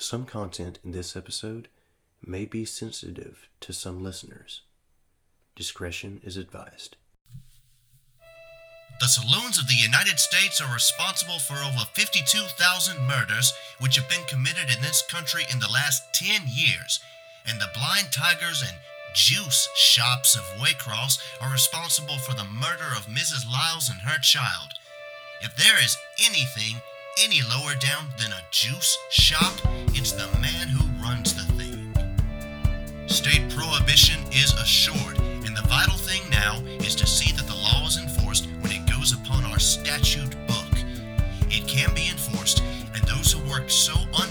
Some content in this episode may be sensitive to some listeners. Discretion is advised. The saloons of the United States are responsible for over 52,000 murders which have been committed in this country in the last 10 years, and the blind tigers and juice shops of Waycross are responsible for the murder of Mrs. Lyles and her child. If there is anything any lower down than a juice shop, it's the man who runs the thing. State prohibition is assured, and the vital thing now is to see that the law is enforced when it goes upon our statute book. It can be enforced, and those who work so untiringly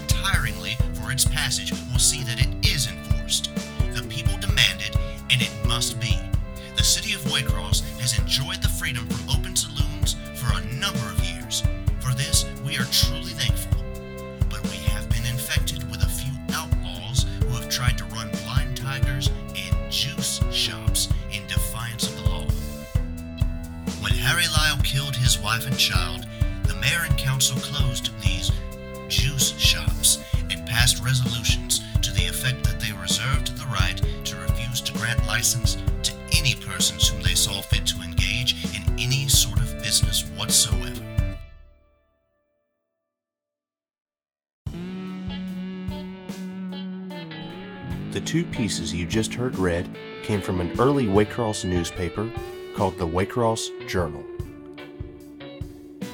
The two pieces you just heard read came from an early Waycross newspaper called the Waycross Journal.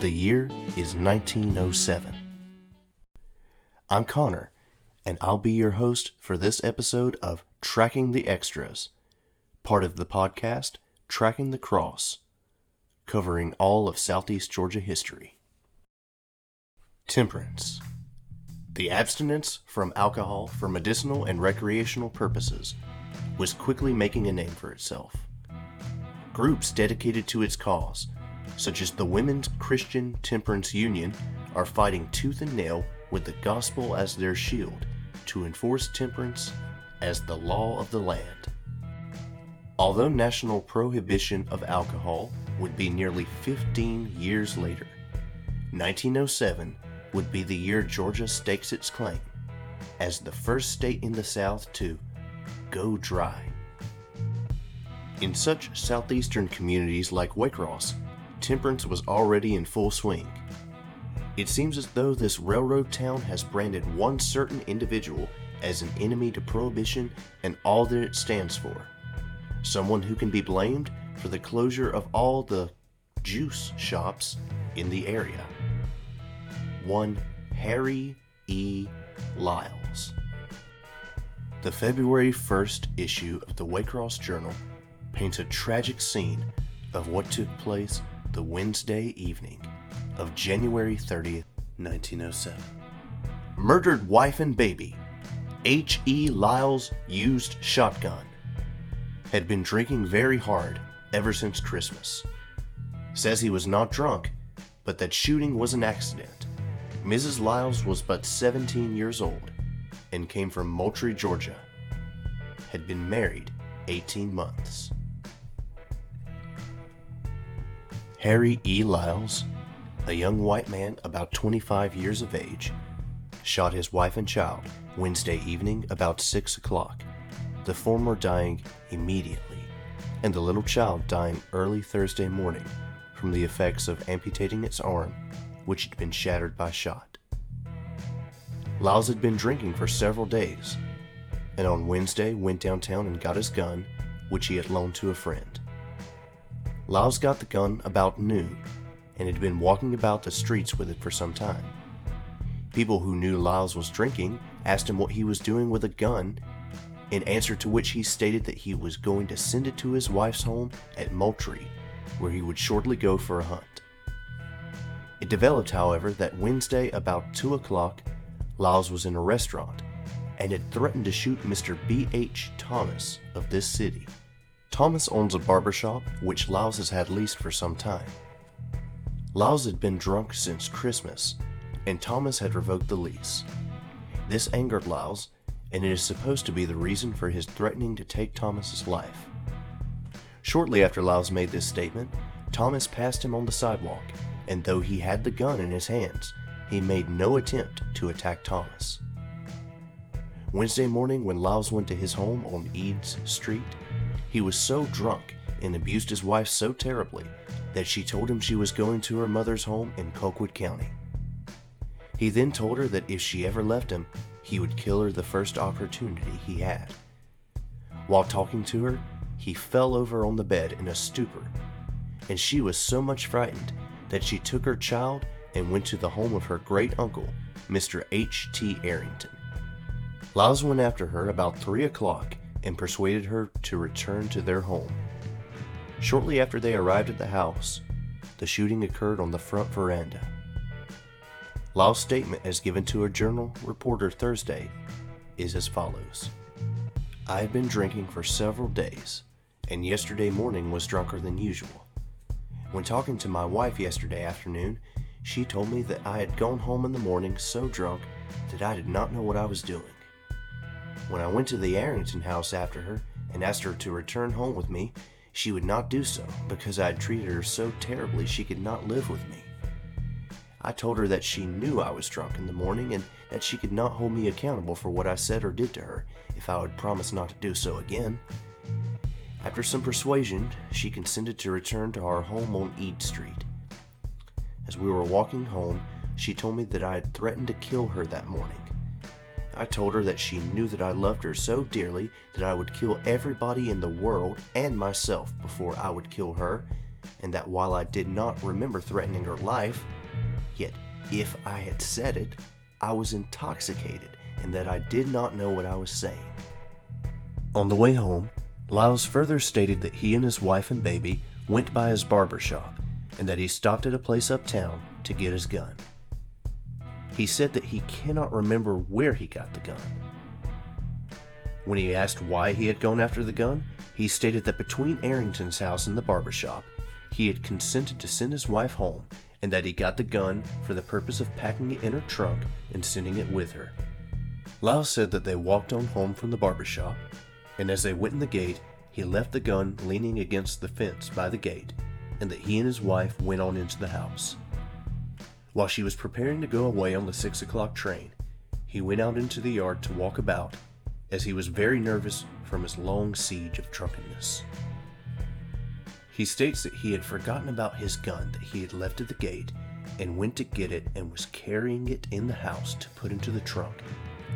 The year is 1907. I'm Connor, and I'll be your host for this episode of Tracking the Xtras, part of the podcast Tracking the Cross, covering all of Southeast Georgia history. Temperance. The abstinence from alcohol for medicinal and recreational purposes was quickly making a name for itself. Groups dedicated to its cause, such as the Women's Christian Temperance Union, are fighting tooth and nail with the gospel as their shield to enforce temperance as the law of the land. Although national prohibition of alcohol would be nearly 15 years later, 1907 would be the year Georgia stakes its claim as the first state in the South to go dry. In such southeastern communities like Waycross, temperance was already in full swing. It seems as though this railroad town has branded one certain individual as an enemy to prohibition and all that it stands for. Someone who can be blamed for the closure of all the juice shops in the area one Harry E. Lyles. The February 1st issue of the Waycross Journal paints a tragic scene of what took place the Wednesday evening of January 30th, 1907. Murdered wife and baby, H. E. Lyles used shotgun. Had been drinking very hard ever since Christmas. Says he was not drunk, but that shooting was an accident. Mrs. Lyles was but 17 years old and came from Moultrie, Georgia. Had been married 18 months. Harry E. Lyles, a young white man about 25 years of age, shot his wife and child Wednesday evening about 6 o'clock, the former dying immediately, and the little child dying early Thursday morning from the effects of amputating its arm which had been shattered by shot. Lyles had been drinking for several days, and on Wednesday went downtown and got his gun, which he had loaned to a friend. Lyles got the gun about noon and had been walking about the streets with it for some time. People who knew Lyles was drinking asked him what he was doing with a gun, in answer to which he stated that he was going to send it to his wife's home at Moultrie, where he would shortly go for a hunt. It developed, however, that Wednesday about 2 o'clock, Lyles was in a restaurant and had threatened to shoot Mr. B. H. Thomas of this city. Thomas owns a barber shop which Lyles has had leased for some time. Lyles had been drunk since Christmas, and Thomas had revoked the lease. This angered Lyles, and it is supposed to be the reason for his threatening to take Thomas's life. Shortly after Lyles made this statement, Thomas passed him on the sidewalk and though he had the gun in his hands, he made no attempt to attack Thomas. Wednesday morning, when Lyles went to his home on Eads Street, he was so drunk and abused his wife so terribly that she told him she was going to her mother's home in Colquitt County. He then told her that if she ever left him, he would kill her the first opportunity he had. While talking to her, he fell over on the bed in a stupor, and she was so much frightened that she took her child and went to the home of her great uncle, Mr. H. T. Arrington. Lyles went after her about three o'clock and persuaded her to return to their home. Shortly after they arrived at the house, the shooting occurred on the front veranda. Lyle's statement, as given to a journal reporter Thursday, is as follows I had been drinking for several days, and yesterday morning was drunker than usual. When talking to my wife yesterday afternoon, she told me that I had gone home in the morning so drunk that I did not know what I was doing. When I went to the Arrington house after her and asked her to return home with me, she would not do so because I had treated her so terribly she could not live with me. I told her that she knew I was drunk in the morning and that she could not hold me accountable for what I said or did to her if I would promise not to do so again. After some persuasion, she consented to return to our home on Ead Street. As we were walking home, she told me that I had threatened to kill her that morning. I told her that she knew that I loved her so dearly that I would kill everybody in the world and myself before I would kill her, and that while I did not remember threatening her life, yet if I had said it, I was intoxicated and that I did not know what I was saying. On the way home, Lyles further stated that he and his wife and baby went by his barber shop and that he stopped at a place uptown to get his gun. He said that he cannot remember where he got the gun. When he asked why he had gone after the gun, he stated that between Arrington's house and the barber shop, he had consented to send his wife home and that he got the gun for the purpose of packing it in her trunk and sending it with her. Lyles said that they walked on home from the barber shop, and as they went in the gate, he left the gun leaning against the fence by the gate, and that he and his wife went on into the house. While she was preparing to go away on the six o'clock train, he went out into the yard to walk about, as he was very nervous from his long siege of drunkenness. He states that he had forgotten about his gun that he had left at the gate and went to get it and was carrying it in the house to put into the trunk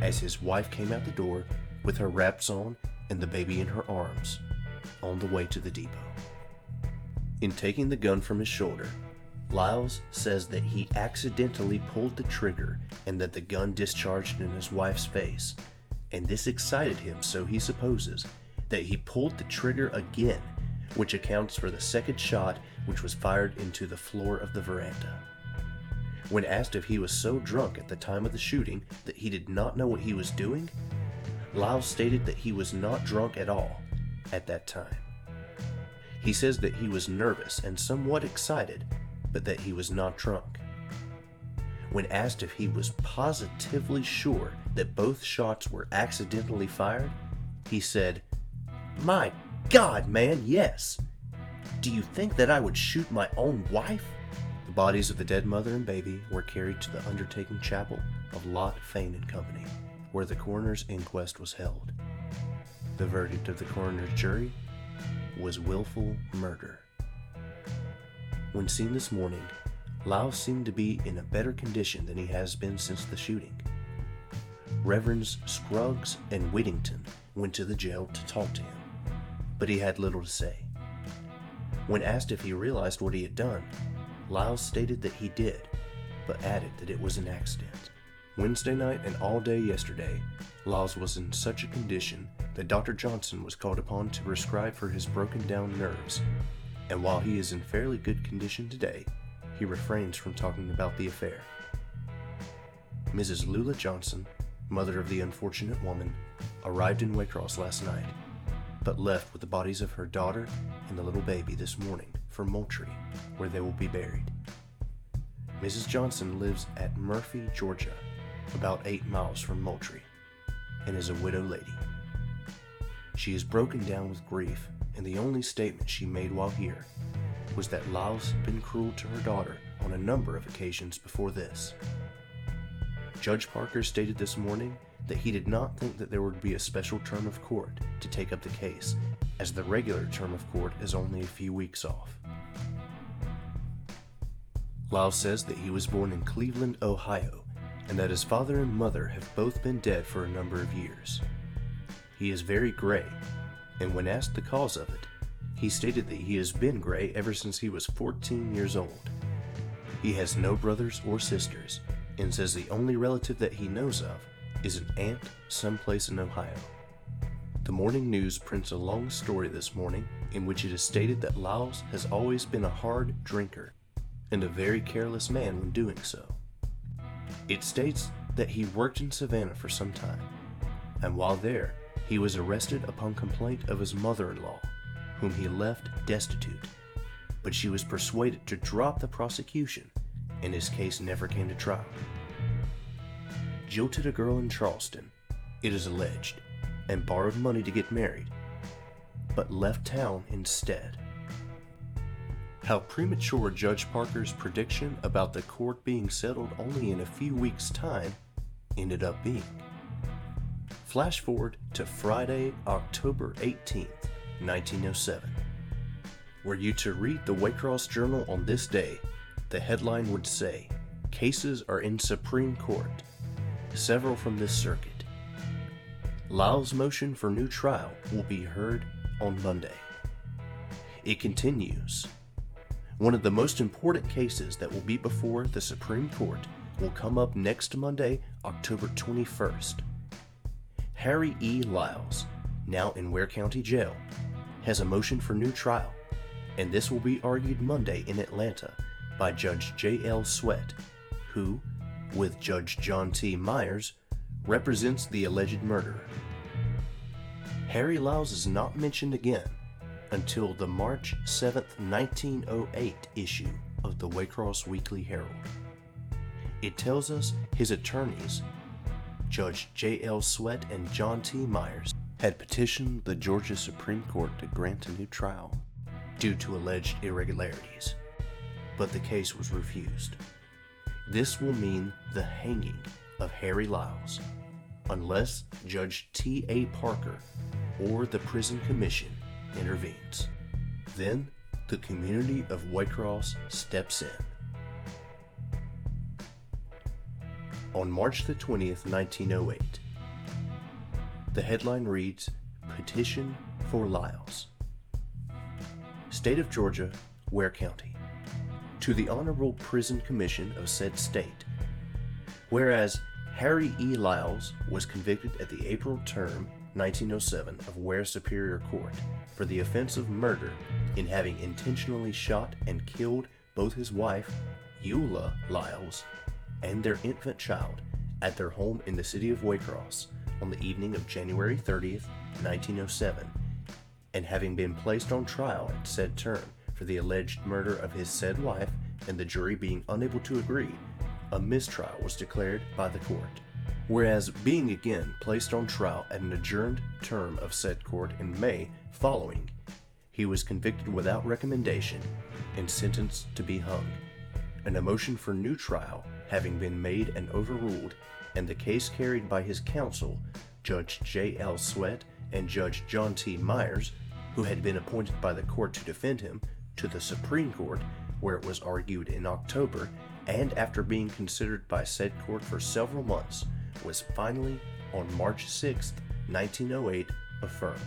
as his wife came out the door with her wraps on and the baby in her arms on the way to the depot. In taking the gun from his shoulder, Lyles says that he accidentally pulled the trigger and that the gun discharged in his wife's face, and this excited him, so he supposes, that he pulled the trigger again, which accounts for the second shot which was fired into the floor of the veranda. When asked if he was so drunk at the time of the shooting that he did not know what he was doing, Lyles stated that he was not drunk at all at that time. He says that he was nervous and somewhat excited but that he was not drunk. When asked if he was positively sure that both shots were accidentally fired, he said, My God, man, yes. Do you think that I would shoot my own wife? The bodies of the dead mother and baby were carried to the undertaking chapel of Lot Fane and Company, where the coroner's inquest was held. The verdict of the coroner's jury was willful murder. When seen this morning, Lyles seemed to be in a better condition than he has been since the shooting. Reverends Scruggs and Whittington went to the jail to talk to him, but he had little to say. When asked if he realized what he had done, Lyle stated that he did, but added that it was an accident. Wednesday night and all day yesterday, Lyles was in such a condition that Dr. Johnson was called upon to prescribe for his broken down nerves and while he is in fairly good condition today, he refrains from talking about the affair. Mrs. Lula Johnson, mother of the unfortunate woman, arrived in Waycross last night, but left with the bodies of her daughter and the little baby this morning for Moultrie, where they will be buried. Mrs. Johnson lives at Murphy, Georgia, about eight miles from Moultrie, and is a widow lady. She is broken down with grief and the only statement she made while here was that Lyles had been cruel to her daughter on a number of occasions before this. Judge Parker stated this morning that he did not think that there would be a special term of court to take up the case, as the regular term of court is only a few weeks off. Lyles says that he was born in Cleveland, Ohio, and that his father and mother have both been dead for a number of years. He is very gray, and when asked the cause of it, he stated that he has been gray ever since he was 14 years old. He has no brothers or sisters, and says the only relative that he knows of is an aunt someplace in Ohio. The morning news prints a long story this morning in which it is stated that Lyles has always been a hard drinker and a very careless man when doing so. It states that he worked in Savannah for some time, and while there, he was arrested upon complaint of his mother in law, whom he left destitute, but she was persuaded to drop the prosecution, and his case never came to trial. Jilted a girl in Charleston, it is alleged, and borrowed money to get married, but left town instead. How premature Judge Parker's prediction about the court being settled only in a few weeks' time ended up being. Flash forward to Friday, October 18th, 1907. Were you to read the Waycross Journal on this day, the headline would say, Cases are in Supreme Court, several from this circuit. Lyle's motion for new trial will be heard on Monday. It continues. One of the most important cases that will be before the Supreme Court will come up next Monday, October 21st. Harry E. Lyles, now in Ware County Jail, has a motion for new trial, and this will be argued Monday in Atlanta by Judge J. L. Sweat, who, with Judge John T. Myers, represents the alleged murderer. Harry Lyles is not mentioned again until the March 7, 1908 issue of the Waycross Weekly Herald. It tells us his attorneys Judge J. L. Sweat and John T. Myers had petitioned the Georgia Supreme Court to grant a new trial due to alleged irregularities, but the case was refused. This will mean the hanging of Harry Lyles, unless Judge T. A. Parker or the Prison Commission intervenes. Then the community of Waycross steps in. on March the 20th, 1908. The headline reads Petition for Lyles. State of Georgia, Ware County. To the Honorable Prison Commission of said state. Whereas Harry E. Lyles was convicted at the April term 1907 of Ware Superior Court for the offense of murder in having intentionally shot and killed both his wife, Eula Lyles, and their infant child at their home in the city of Waycross on the evening of January 30th, 1907, and having been placed on trial at said term for the alleged murder of his said wife and the jury being unable to agree, a mistrial was declared by the court. Whereas being again placed on trial at an adjourned term of said court in May following, he was convicted without recommendation and sentenced to be hung. An motion for new trial having been made and overruled, and the case carried by his counsel, Judge J. L. Sweat and Judge John T. Myers, who had been appointed by the court to defend him, to the Supreme Court, where it was argued in October, and after being considered by said court for several months, was finally, on March 6, 1908, affirmed.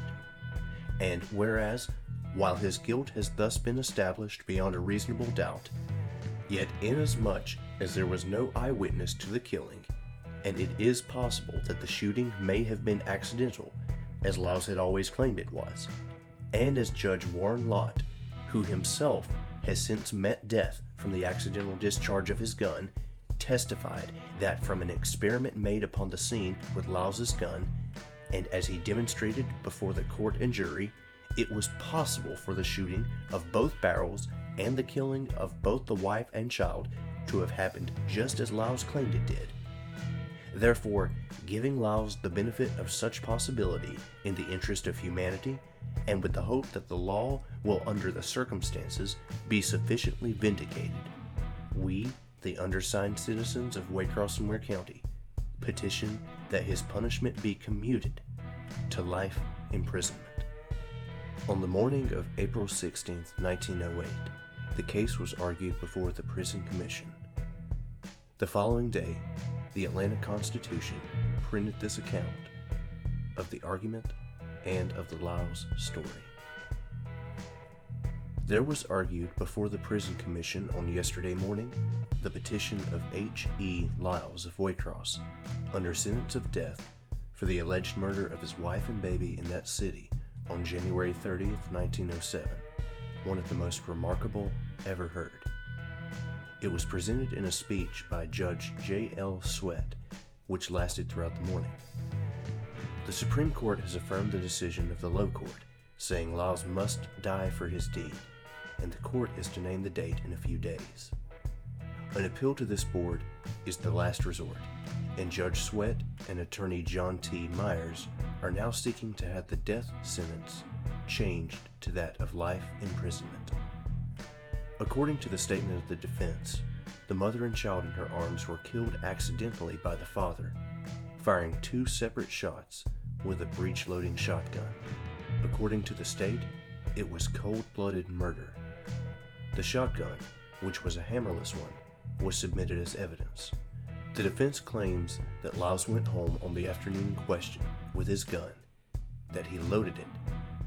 And whereas, while his guilt has thus been established beyond a reasonable doubt, yet inasmuch as there was no eyewitness to the killing, and it is possible that the shooting may have been accidental, as Lyles had always claimed it was, and as Judge Warren Lott, who himself has since met death from the accidental discharge of his gun, testified that from an experiment made upon the scene with Lyles's gun, and as he demonstrated before the court and jury, it was possible for the shooting of both barrels and the killing of both the wife and child to have happened just as Lyles claimed it did. Therefore, giving Lyles the benefit of such possibility in the interest of humanity, and with the hope that the law will, under the circumstances, be sufficiently vindicated, we, the undersigned citizens of Waycross and Ware County, petition that his punishment be commuted to life imprisonment. On the morning of April 16, 1908, the case was argued before the Prison Commission. The following day, the Atlanta Constitution printed this account of the argument and of the Lyles story. There was argued before the Prison Commission on yesterday morning the petition of H. E. Lyles of Waycross, under sentence of death for the alleged murder of his wife and baby in that city on January 30, 1907, one of the most remarkable ever heard. It was presented in a speech by Judge J. L. Sweat, which lasted throughout the morning. The Supreme Court has affirmed the decision of the low court, saying Lyles must die for his deed, and the court is to name the date in a few days. An appeal to this board is the last resort, and Judge Sweat and attorney John T. Myers are now seeking to have the death sentence changed to that of life imprisonment. According to the statement of the defense, the mother and child in her arms were killed accidentally by the father, firing two separate shots with a breech loading shotgun. According to the state, it was cold blooded murder. The shotgun, which was a hammerless one, was submitted as evidence. The defense claims that Lyles went home on the afternoon in question with his gun, that he loaded it,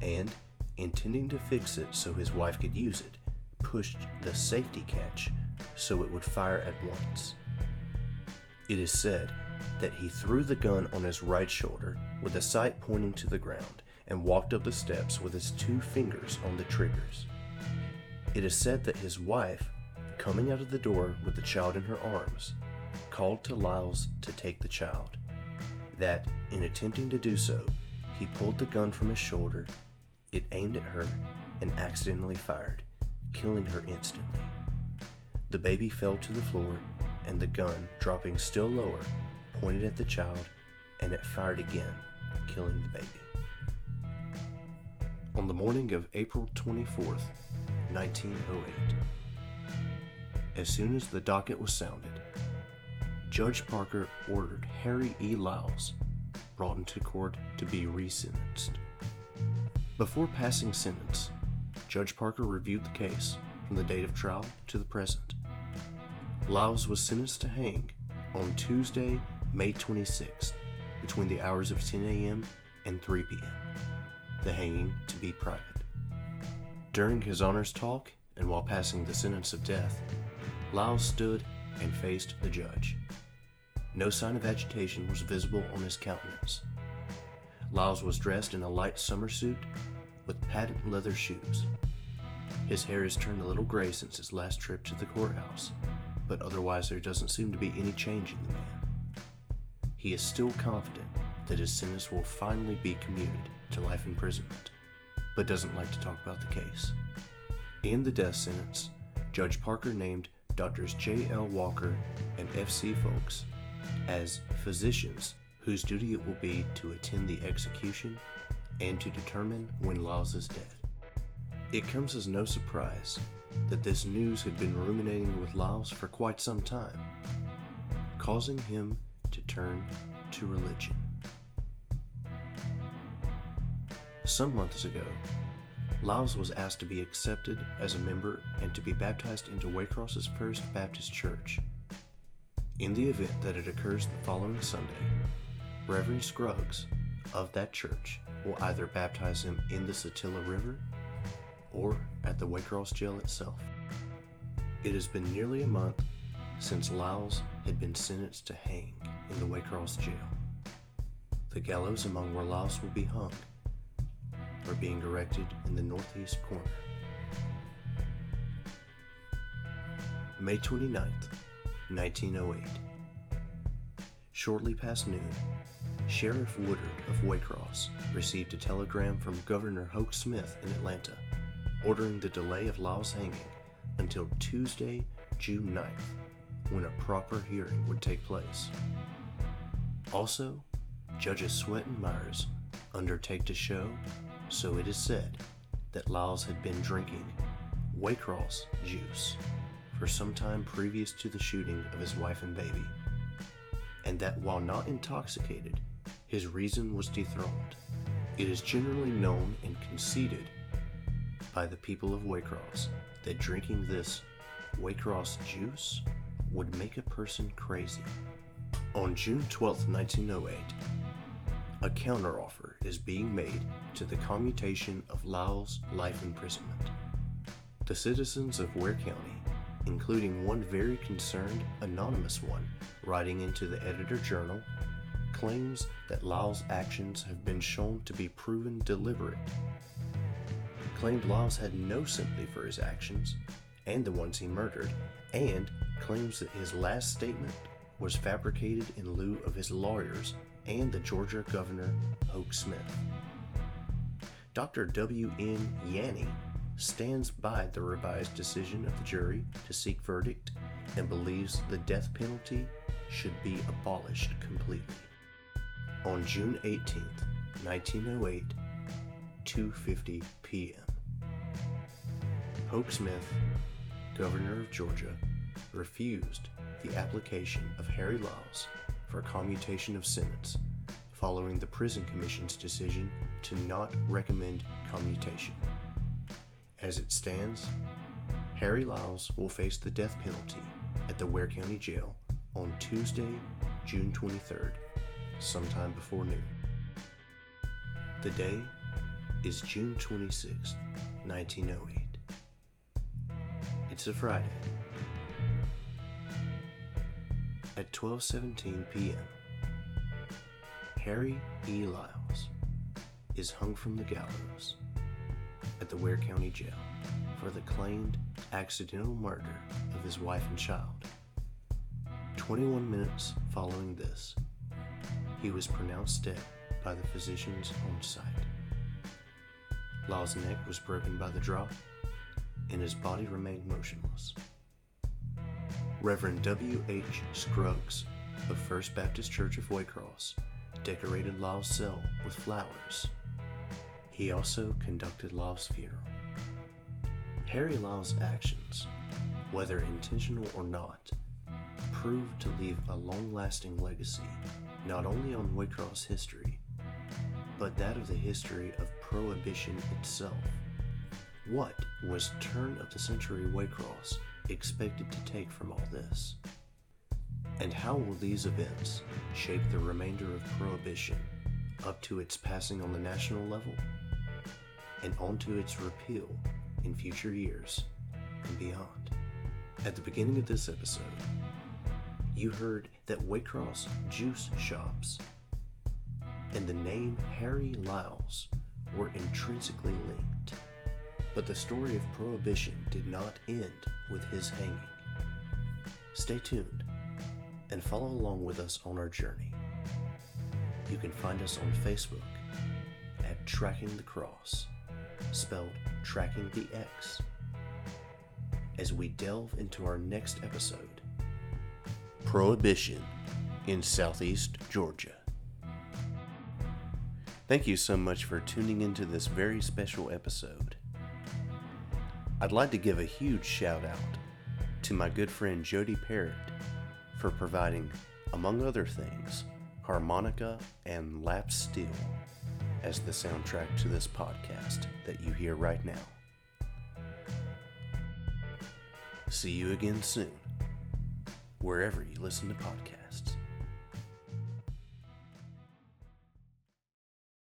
and, intending to fix it so his wife could use it, pushed the safety catch so it would fire at once. It is said that he threw the gun on his right shoulder with the sight pointing to the ground and walked up the steps with his two fingers on the triggers. It is said that his wife coming out of the door with the child in her arms, called to Lyles to take the child. That, in attempting to do so, he pulled the gun from his shoulder, it aimed at her, and accidentally fired, killing her instantly. The baby fell to the floor, and the gun, dropping still lower, pointed at the child, and it fired again, killing the baby. On the morning of April 24th, 1908, as soon as the docket was sounded, Judge Parker ordered Harry E. Lyles brought into court to be resentenced. Before passing sentence, Judge Parker reviewed the case from the date of trial to the present. Lyles was sentenced to hang on Tuesday, May 26th, between the hours of 10 a.m. and 3 p.m., the hanging to be private. During his honors talk and while passing the sentence of death, Lyles stood and faced the judge. No sign of agitation was visible on his countenance. Lyles was dressed in a light summer suit with patent leather shoes. His hair has turned a little gray since his last trip to the courthouse, but otherwise there doesn't seem to be any change in the man. He is still confident that his sentence will finally be commuted to life imprisonment, but doesn't like to talk about the case. In the death sentence, Judge Parker named Doctors J. L. Walker and F. C. Folks as physicians whose duty it will be to attend the execution and to determine when Lyles is dead. It comes as no surprise that this news had been ruminating with Lyles for quite some time, causing him to turn to religion. Some months ago, Lyles was asked to be accepted as a member and to be baptized into Waycross's First Baptist Church. In the event that it occurs the following Sunday, Reverend Scruggs of that church will either baptize him in the Satilla River or at the Waycross jail itself. It has been nearly a month since Lyles had been sentenced to hang in the Waycross jail. The gallows among where Lyles will be hung are being erected in the northeast corner. May 29th, 1908. Shortly past noon, Sheriff Woodard of Waycross received a telegram from Governor Hoke Smith in Atlanta ordering the delay of Lyles' hanging until Tuesday, June 9th, when a proper hearing would take place. Also, Judges Sweat and Myers undertake to show so it is said that Lyles had been drinking Waycross juice for some time previous to the shooting of his wife and baby, and that while not intoxicated, his reason was dethroned. It is generally known and conceded by the people of Waycross that drinking this Waycross juice would make a person crazy. On June 12, 1908, a counteroffer is being made to the commutation of Lyle's life imprisonment. The citizens of Ware County, including one very concerned anonymous one writing into the editor journal, claims that Lyle's actions have been shown to be proven deliberate. Claimed Lyles had no sympathy for his actions and the ones he murdered, and claims that his last statement was fabricated in lieu of his lawyers and the Georgia Governor Hoke Smith. Dr. W. N. Yanny stands by the revised decision of the jury to seek verdict and believes the death penalty should be abolished completely. On June 18, 1908, 2:50 p.m. Hoke Smith, governor of Georgia, refused the application of Harry Lyles for commutation of sentence following the Prison Commission's decision to not recommend commutation. As it stands, Harry Lyles will face the death penalty at the Ware County Jail on Tuesday, June 23rd, sometime before noon. The day is June 26, 1908. It's a Friday. At 12:17 p.m., Harry E. Lyles is hung from the gallows at the Ware County Jail for the claimed accidental murder of his wife and child. 21 minutes following this, he was pronounced dead by the physicians on site. Lyle's neck was broken by the drop, and his body remained motionless. Reverend W. H. Scruggs of First Baptist Church of Waycross decorated Lyles' cell with flowers. He also conducted Lyles' funeral. Harry Lyles' actions, whether intentional or not, proved to leave a long lasting legacy not only on Waycross history, but that of the history of Prohibition itself. What was turn of the century Waycross expected to take from all this? And how will these events shape the remainder of Prohibition up to its passing on the national level and onto its repeal in future years and beyond? At the beginning of this episode, you heard that Waycross juice shops and the name Harry Lyles were intrinsically linked. But the story of Prohibition did not end with his hanging. Stay tuned and follow along with us on our journey. You can find us on Facebook at Tracking the Cross, spelled Tracking the X, as we delve into our next episode Prohibition in Southeast Georgia. Thank you so much for tuning into this very special episode. I'd like to give a huge shout out to my good friend Jody Parrott for providing, among other things, harmonica and lap steel as the soundtrack to this podcast that you hear right now. See you again soon, wherever you listen to podcasts.